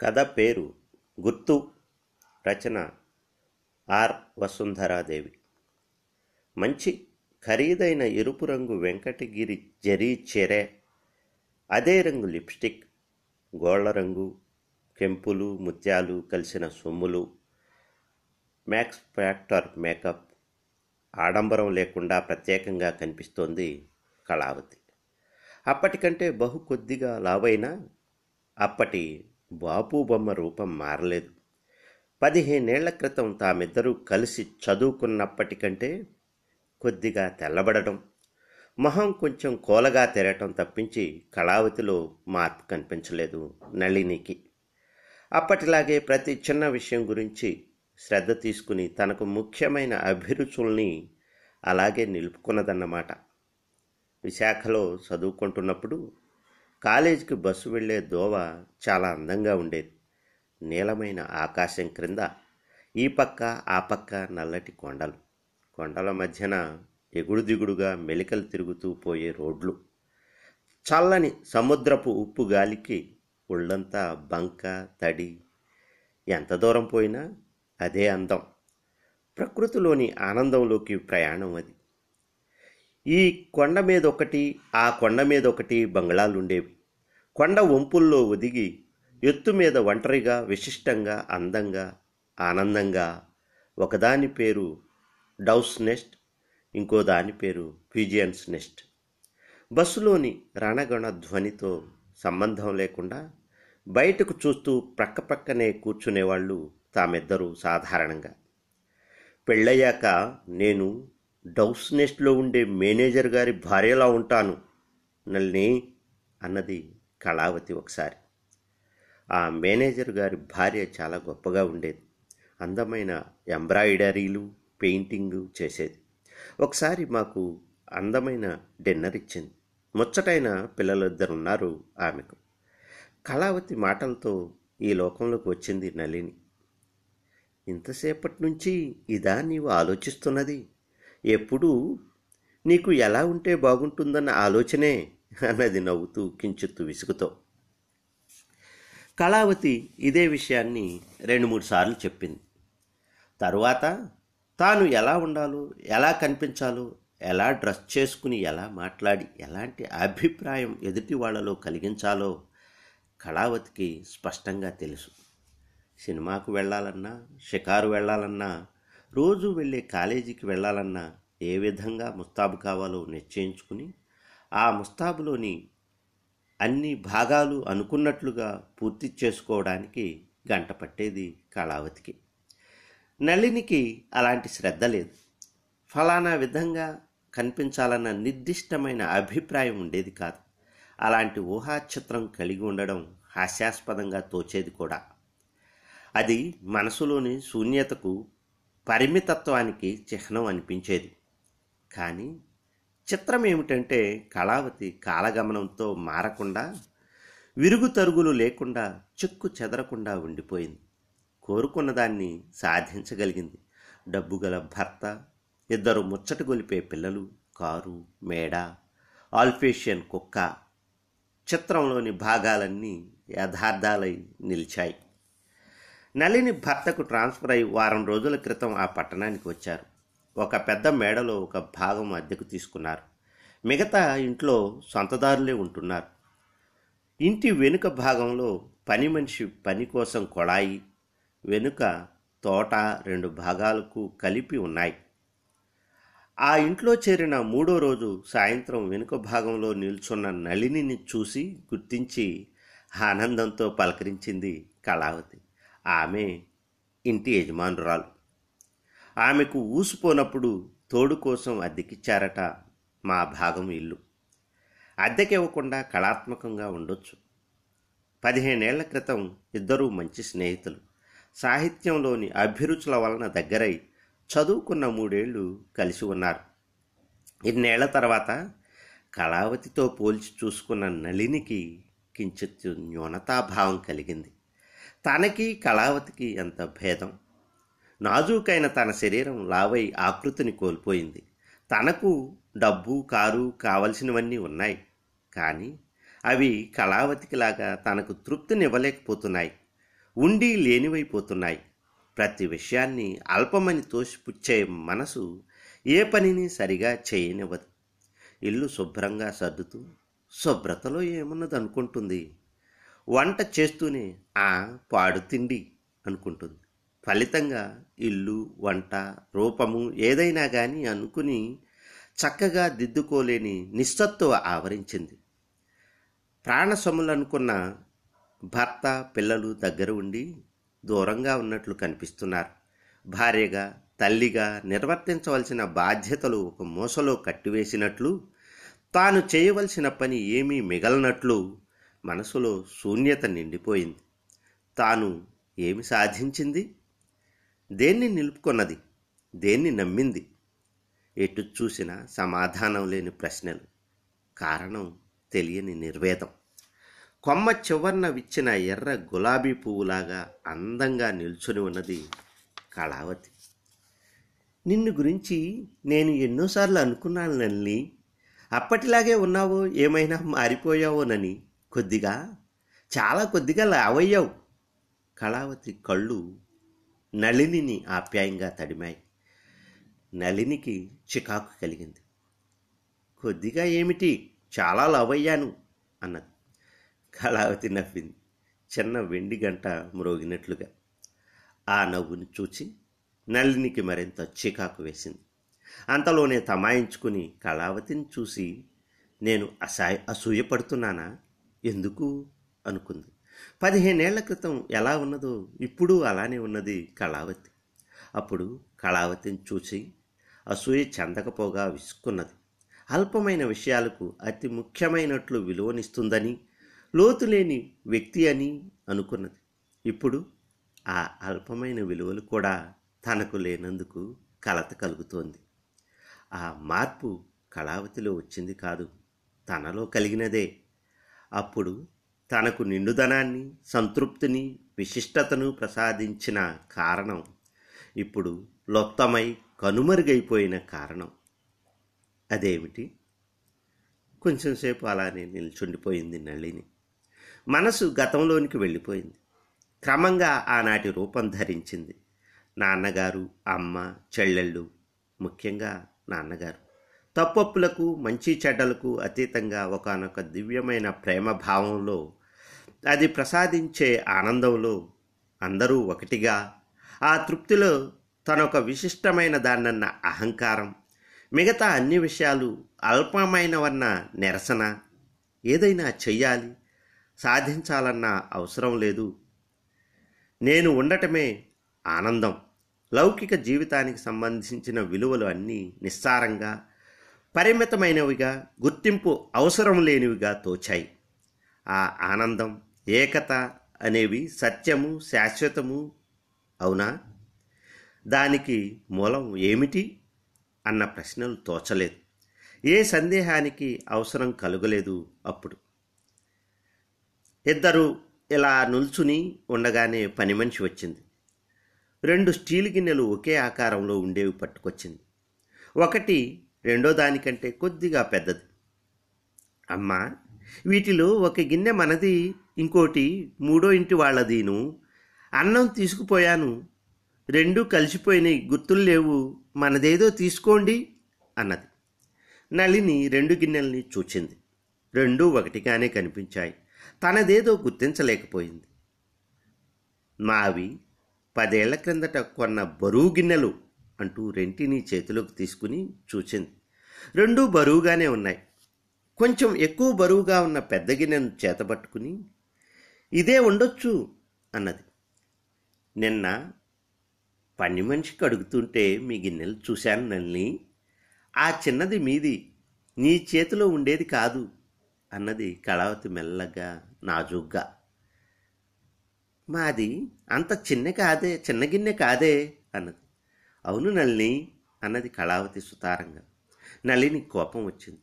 కథ పేరు గుర్తు రచన ఆర్. వసుంధరాదేవి. మంచి ఖరీదైన ఎరుపు రంగు వెంకటగిరి జరీ చెరే అదే రంగు లిప్స్టిక్ గోళ్ళ రంగు కెంపులు ముత్యాలు కలిసిన సొమ్ములు మ్యాక్స్ ఫ్యాక్టర్ మేకప్ ఆడంబరం లేకుండా ప్రత్యేకంగా కనిపిస్తోంది కళావతి. అప్పటికంటే బహు కొద్దిగా లావైన అప్పటి బాపు బొమ్మ రూపం మారలేదు. పదిహేనేళ్ళ క్రితం తామిద్దరూ కలిసి చదువుకున్నప్పటికంటే కొద్దిగా తెల్లబడటం మొహం కొంచెం కోలగా తెరటం తప్పించి కళావతిలో మార్పు కనిపించలేదు నళినికి. అప్పటిలాగే ప్రతి చిన్న విషయం గురించి శ్రద్ధ తీసుకుని తనకు ముఖ్యమైన అభిరుచుల్ని అలాగే నిలుపుకున్నదన్నమాట. విశాఖలో చదువుకుంటున్నప్పుడు కాలేజీకి బస్సు వెళ్ళే దోవ చాలా అందంగా ఉండేది. నీలమైన ఆకాశం క్రింద ఈ పక్క ఆ పక్క నల్లటి కొండలు. కొండల మధ్యన ఎగుడు దిగుడుగా మెలికలు తిరుగుతూ పోయే రోడ్లు. చల్లని సముద్రపు ఉప్పు గాలికి ఒళ్ళంతా బంక తడి. ఎంత దూరం పోయినా అదే అందం. ప్రకృతిలోని ఆనందంలోకి ప్రయాణం అది. ఈ కొండ మీద ఒకటి ఆ కొండ మీద ఒకటి బంగ్లాలుండేవి. కొండ వంపుల్లో ఒదిగి ఎత్తు మీద ఒంటరిగా విశిష్టంగా అందంగా ఆనందంగా ఒకదాని పేరు డౌస్ నెస్ట్ ఇంకో దాని పేరు పిజియన్స్ నెస్ట్. బస్సులోని రణగణ ధ్వనితో సంబంధం లేకుండా బయటకు చూస్తూ ప్రక్కపక్కనే కూర్చునేవాళ్ళు తామిద్దరూ సాధారణంగా. పెళ్ళయ్యాక నేను డౌస్ నెస్ట్లో ఉండే మేనేజర్ గారి భార్యలా ఉంటాను నల్ని అన్నది కళావతి ఒకసారి. ఆ మేనేజర్ గారి భార్య చాలా గొప్పగా ఉండేది. అందమైన ఎంబ్రాయిడరీలు పెయింటింగు చేసేది. ఒకసారి మాకు అందమైన డిన్నర్ ఇచ్చింది. ముచ్చటైన పిల్లలిద్దరున్నారు ఆమెకు. కళావతి మాటలతో ఈ లోకంలోకి వచ్చింది నలిని ఇంతసేపటి నుంచి ఇదా నీవు ఆలోచిస్తున్నది? ఎప్పుడూ నీకు ఎలా ఉంటే బాగుంటుందన్న ఆలోచనే అన్నది నవ్వుతూ కించిత్తు విసుగుతో. కళావతి ఇదే విషయాన్ని రెండు మూడు సార్లు చెప్పింది. తరువాత తాను ఎలా ఉండాలో ఎలా కనిపించాలో ఎలా డ్రెస్ చేసుకుని ఎలా మాట్లాడి ఎలాంటి అభిప్రాయం ఎదుటి వాళ్ళలో కలిగించాలో కళావతికి స్పష్టంగా తెలుసు. సినిమాకు వెళ్ళాలన్నా షికారు వెళ్ళాలన్నా రోజు వెళ్ళే కాలేజీకి వెళ్ళాలన్నా ఏ విధంగా ముస్తాబు కావాలో నిశ్చయించుకుని ఆ ముస్తాబులోని అన్ని భాగాలు అనుకున్నట్లుగా పూర్తి చేసుకోవడానికి గంట పట్టేది కళావతికి. నళినికి అలాంటి శ్రద్ధ లేదు. ఫలానా విధంగా కనిపించాలన్న నిర్దిష్టమైన అభిప్రాయం ఉండేది కాదు. అలాంటి ఊహాచిత్రం కలిగి ఉండడం హాస్యాస్పదంగా తోచేది కూడా. అది మనసులోని శూన్యతకు పరిమితత్వానికి చిహ్నం అనిపించేది. కానీ చిత్రం ఏమిటంటే కళావతి కాలగమనంతో మారకుండా విరుగు తరుగులు లేకుండా చెక్కు చెదరకుండా ఉండిపోయింది. కోరుకున్న దాన్ని సాధించగలిగింది. డబ్బు గల భర్త ఇద్దరు ముచ్చట గొలిపే పిల్లలు కారు మేడ ఆల్ఫేషియన్ కుక్క చిత్రంలోని భాగాలన్నీ యథార్థాలై నిలిచాయి. నళిని భర్తకు ట్రాన్స్ఫర్ అయి వారం రోజుల క్రితం ఆ పట్టణానికి వచ్చారు. ఒక పెద్ద మేడలో ఒక భాగం అద్దెకు తీసుకున్నారు. మిగతా ఇంట్లో సొంతదారులే ఉంటున్నారు. ఇంటి వెనుక భాగంలో పని మనిషి పని కోసం కొళాయి వెనుక తోట రెండు భాగాలకు కలిపి ఉన్నాయి. ఆ ఇంట్లో చేరిన మూడో రోజు సాయంత్రం వెనుక భాగంలో నిల్చున్న నళినిని చూసి గుర్తించి ఆనందంతో పలకరించింది కళావతి. ఆమె ఇంటి యజమానురాలు. ఆమెకు ఊసిపోనప్పుడు తోడు కోసం అద్దెకిచ్చారట మా భాగం ఇల్లు. అద్దెకివ్వకుండా కళాత్మకంగా ఉండొచ్చు. పదిహేనేళ్ళ క్రితం ఇద్దరూ మంచి స్నేహితులు. సాహిత్యంలోని అభిరుచుల వలన దగ్గరై చదువుకున్న మూడేళ్ళు కలిసి ఉన్నారు. ఇన్నేళ్ళ తర్వాత కళావతితో పోల్చి చూసుకున్న నళినికి కించిత్ న్యూనతాభావం కలిగింది. తనకి కళావతికి ఎంత భేదం? నాజూకైన తన శరీరం లావై ఆకృతిని కోల్పోయింది. తనకు డబ్బు కారు కావలసినవన్నీ ఉన్నాయి. కానీ అవి కళావతికిలాగా తనకు తృప్తినివ్వలేకపోతున్నాయి. ఉండి లేనివైపోతున్నాయి. ప్రతి విషయాన్ని అల్పమని తోసిపుచ్చే మనసు ఏ పనిని సరిగా చేయనివ్వదు. ఇల్లు శుభ్రంగా సర్దుతూ శుభ్రతలో ఏమున్నది అనుకుంటుంది వంట చేస్తూనే ఆ పాడు తిండి అనుకుంటుంది. ఫలితంగా ఇల్లు వంట రూపము ఏదైనా కానీ అనుకుని చక్కగా దిద్దుకోలేని నిస్సత్తువ ఆవరించింది. ప్రాణసములనుకున్న భర్త పిల్లలు దగ్గర ఉండి దూరంగా ఉన్నట్లు కనిపిస్తున్నారు. భార్యగా తల్లిగా నిర్వర్తించవలసిన బాధ్యతలు ఒక మూసలో కట్టివేసినట్లు తాను చేయవలసిన పని ఏమీ మిగలనట్లు మనసులో శూన్యత నిండిపోయింది. తాను ఏమి సాధించింది? దేన్ని నిలుపుకున్నది? దేన్ని నమ్మింది? ఎటు చూసినా సమాధానం లేని ప్రశ్నలు. కారణం తెలియని నిర్వేదం. కొమ్మ చివర్న విచ్చిన ఎర్ర గులాబీ పువ్వులాగా అందంగా నిల్చుని ఉన్నది కళావతి. నిన్ను గురించి నేను ఎన్నోసార్లు అనుకున్నాను నల్లి అప్పటిలాగే ఉన్నావో ఏమైనా మారిపోయావోనని కొద్దిగా చాలా కొద్దిగా లావయ్యావు. కళావతి కళ్ళు నళినిని ఆప్యాయంగా తడిమాయి. నళినికి చికాకు కలిగింది. కొద్దిగా ఏమిటి? చాలా లావయ్యాను అన్నది. కళావతి నవ్వింది. చిన్న వెండి గంట మ్రోగినట్లుగా. ఆ నవ్వుని చూచి నళినికి మరింత చికాకు వేసింది. అంతలోనే తమాయించుకుని కళావతిని చూసి నేను అసాయ అసూయపడుతున్నానా? ఎందుకు అనుకుంది. పదిహేనేళ్ళ క్రితం ఎలా ఉన్నదో ఇప్పుడు అలానే ఉన్నది కళావతి. అప్పుడు కళావతిని చూసి అసూయ చెందకపోగా విసుక్కున్నది. అల్పమైన విషయాలకు అతి ముఖ్యమైనట్లు విలువనిస్తుందని లోతులేని వ్యక్తి అని అనుకున్నది. ఇప్పుడు ఆ అల్పమైన విలువలు కూడా తనకు లేనందుకు కలత కలుగుతోంది. ఆ మార్పు కళావతిలో వచ్చింది కాదు తనలో కలిగినదే. అప్పుడు తనకు నిండుదనాన్ని సంతృప్తిని విశిష్టతను ప్రసాదించిన కారణం ఇప్పుడు లొప్తమై కనుమరుగైపోయిన కారణం. అదేమిటి? కొంచెంసేపు అలానే నిల్చుండిపోయింది నళిని. మనసు గతంలోనికి వెళ్ళిపోయింది. క్రమంగా ఆనాటి రూపం ధరించింది. నాన్నగారు అమ్మ చెల్లెళ్ళు ముఖ్యంగా నాన్నగారు. తప్పప్పులకు మంచి చెడ్డలకు అతీతంగా ఒకనొక దివ్యమైన ప్రేమ భావంలో అది ప్రసాదించే ఆనందంలో అందరూ ఒకటిగా ఆ తృప్తిలో తనొక విశిష్టమైన దాన్నన్న అహంకారం మిగతా అన్ని విషయాలు అల్పమైనవన్న నిరసన ఏదైనా చెయ్యాలి సాధించాలన్న అవసరం లేదు. నేను ఉండటమే ఆనందం. లౌకిక జీవితానికి సంబంధించిన విలువలు అన్నీ నిస్సారంగా పరిమితమైనవిగా గుర్తింపు అవసరం లేనివిగా తోచాయి. ఆ ఆనందం ఏకత అనేవి సత్యము శాశ్వతము అవునా? దానికి మూలం ఏమిటి? అన్న ప్రశ్నలు తోచలేదు. ఏ సందేహానికి అవసరం కలుగలేదు అప్పుడు. ఇద్దరు ఇలా నిల్చుని ఉండగానే పని మనిషి వచ్చింది. రెండు స్టీల్ గిన్నెలు ఒకే ఆకారంలో ఉండేవి పట్టుకొచ్చింది. ఒకటి రెండో దానికంటే కొద్దిగా పెద్దది. అమ్మా వీటిలో ఒక గిన్నె మనది ఇంకోటి మూడో ఇంటి వాళ్ళదిను. అన్నం తీసుకుపోయాను. రెండూ కలిసిపోయినాయి గుర్తులు లేవు. మనదేదో తీసుకోండి అన్నది. నళిని రెండు గిన్నెల్ని చూచింది. రెండూ ఒకటిగానే కనిపించాయి. తనదేదో గుర్తించలేకపోయింది. మావి పదేళ్ళ క్రిందట కొన్న బరువు గిన్నెలు. అంటూ రెంటిని చేతిలోకి తీసుకుని చూచింది. రెండూ బరువుగానే ఉన్నాయి. కొంచెం ఎక్కువ బరువుగా ఉన్న పెద్ద గిన్నెను చేతబట్టుకుని ఇదే ఉండొచ్చు అన్నది. నిన్న పని మనిషికి అడుగుతుంటే మీ గిన్నెలు చూశాను నల్లి ఆ చిన్నది మీది. నీ చేతిలో ఉండేది కాదు అన్నది కళావతి మెల్లగా నాజుగ్గా. మాది అంత చిన్న కాదే చిన్న గిన్నె కాదే అన్నది. అవును నల్ని అన్నది కళావతి సుతారంగా. నళిని కోపం వచ్చింది.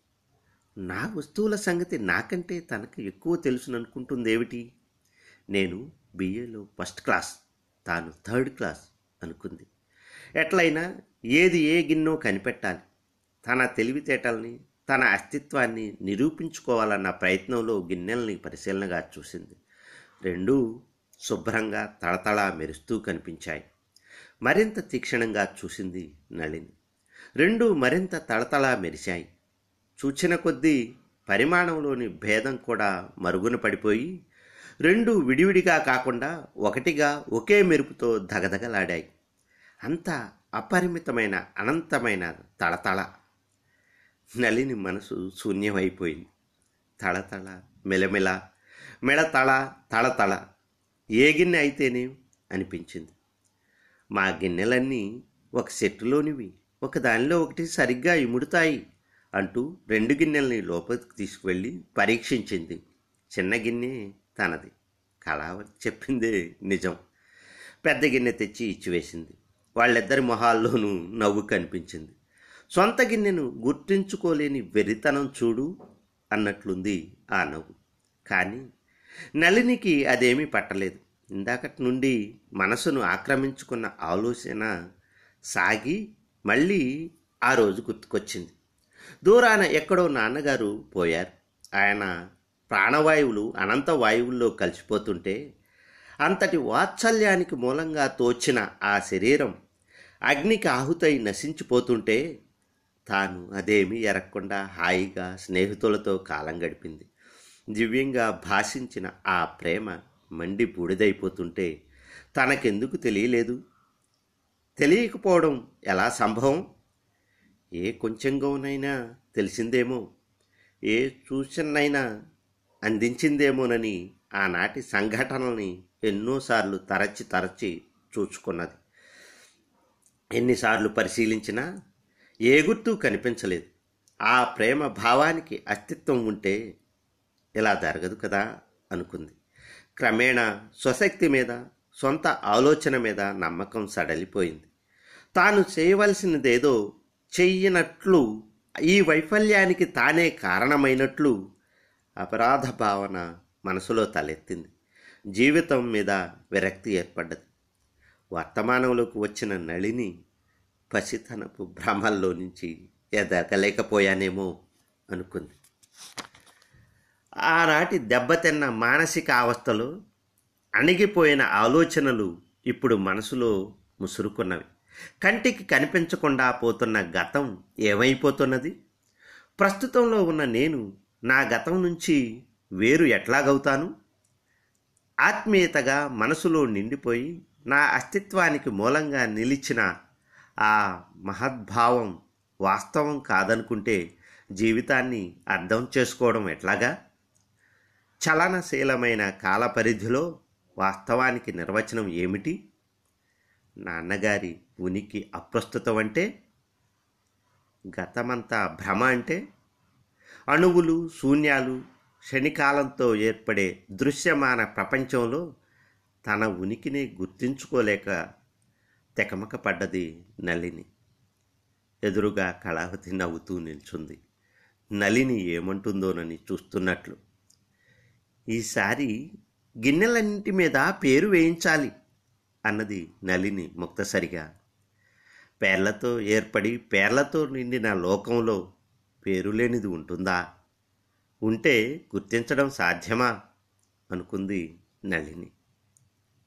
నా వస్తువుల సంగతి నాకంటే తనకు ఎక్కువ తెలుసుననుకుంటుందేమిటి? నేను బిఏలో ఫస్ట్ క్లాస్ తాను థర్డ్ క్లాస్ అనుకుంది. ఎట్లయినా ఏది ఏ గిన్నో కనిపెట్టాలి. తన తెలివితేటల్ని తన అస్తిత్వాన్ని నిరూపించుకోవాలన్న ప్రయత్నంలో గిన్నెల్ని పరిశీలనగా చూసింది. రెండూ శుభ్రంగా తళతళ మెరుస్తూ కనిపించాయి. మరింత తీక్షణంగా చూసింది నళిని. రెండు మరింత తళతళ మెరిశాయి. చూచిన కొద్దీ పరిమాణంలోని భేదం కూడా మరుగున పడిపోయి రెండు విడివిడిగా కాకుండా ఒకటిగా ఒకే మెరుపుతో దగదగలాడాయి అంత అపరిమితమైన అనంతమైన తళతళ. నలిని మనసు శూన్యమైపోయింది. తళతళ మెలమెల మెడతళ తళతళ. ఏ గిన్నె అయితేనే? అనిపించింది. మా గిన్నెలన్నీ ఒక సెట్టులోనివి. ఒక దానిలో ఒకటి సరిగ్గా ఇముడుతాయి అంటూ రెండు గిన్నెల్ని లోపలికి తీసుకువెళ్ళి పరీక్షించింది. చిన్న గిన్నె తనది. కళావతి చెప్పిందే నిజం. పెద్ద గిన్నె తెచ్చి ఇచ్చివేసింది. వాళ్ళిద్దరి మొహాల్లోనూ నవ్వు కనిపించింది. సొంత గిన్నెను గుర్తించుకోలేని వెరితనం చూడు అన్నట్లుంది ఆ నవ్వు. కానీ నళినికి అదేమీ పట్టలేదు. ఇందాకటి నుండి మనసును ఆక్రమించుకున్న ఆలోచన సాగి మళ్ళీ ఆ రోజు గుర్తుకొచ్చింది. దూరాన ఎక్కడో నాన్నగారు పోయారు. ఆయన ప్రాణవాయువులు అనంత వాయువుల్లో కలిసిపోతుంటే అంతటి వాత్సల్యానికి మూలంగా తోచిన ఆ శరీరం అగ్నికి ఆహుతై నశించిపోతుంటే తాను అదేమీ ఎరగకుండా హాయిగా స్నేహితులతో కాలం గడిపింది. దివ్యంగా భాషించిన ఆ ప్రేమ మండి బూడిదైపోతుంటే తనకెందుకు తెలియలేదు? తెలియకపోవడం ఎలా సంభవం? ఏ కొంచెంగానైనా తెలిసిందేమో ఏ సూచనైనా అందించిందేమోనని ఆనాటి సంఘటనల్ని ఎన్నోసార్లు తరచి తరచి చూచుకున్నది. ఎన్నిసార్లు పరిశీలించినా ఏ గుర్తు కనిపించలేదు. ఆ ప్రేమ భావానికి అస్తిత్వం ఉంటే ఇలా జరగదు కదా అనుకుంది. క్రమేణా స్వశక్తి మీద సొంత ఆలోచన మీద నమ్మకం సడలిపోయింది. తాను చేయవలసినదేదో చెయ్యనట్లు ఈ వైఫల్యానికి తానే కారణమైనట్లు అపరాధ భావన మనసులో తలెత్తింది. జీవితం మీద విరక్తి ఏర్పడ్డది. వర్తమానంలోకి వచ్చిన నళిని పసితనపు భ్రమల్లో నుంచి ఎదగలేకపోయానేమో అనుకుంది. ఆనాటి దెబ్బతిన్న మానసిక అవస్థలో అణిగిపోయిన ఆలోచనలు ఇప్పుడు మనసులో ముసురుకున్నవి. కంటికి కనిపించకుండా పోతున్న గతం ఏమైపోతున్నది? ప్రస్తుతంలో ఉన్న నేను నా గతం నుంచి వేరు ఎట్లాగవుతాను? ఆత్మీయతగా మనసులో నిండిపోయి నా అస్తిత్వానికి మూలంగా నిలిచిన ఆ మహద్భావం వాస్తవం కాదనుకుంటే జీవితాన్ని అర్థం చేసుకోవడం ఎట్లాగా? చలనశీలమైన కాల పరిధిలో వాస్తవానికి నిర్వచనం ఏమిటి? నాన్నగారి ఉనికి అప్రస్తుతం అంటే? గతమంతా భ్రమ అంటే? అణువులు శూన్యాలు క్షణికాలంతో ఏర్పడే దృశ్యమాన ప్రపంచంలో తన ఉనికిని గుర్తించుకోలేక తెకమక పడ్డది నలిని ఎదురుగా కళావతి నవ్వుతూ నిల్చుంది. నలిని ఏమంటుందోనని చూస్తున్నట్లు. ఈసారి గిన్నెలన్నింటి మీద పేరు వేయించాలి అన్నది నలిని ముక్తసరిగా. పేర్లతో ఏర్పడి పేర్లతో నిండిన లోకంలో పేరు లేనిది ఉంటుందా? ఉంటే గుర్తించడం సాధ్యమా? అనుకుంది నళిని.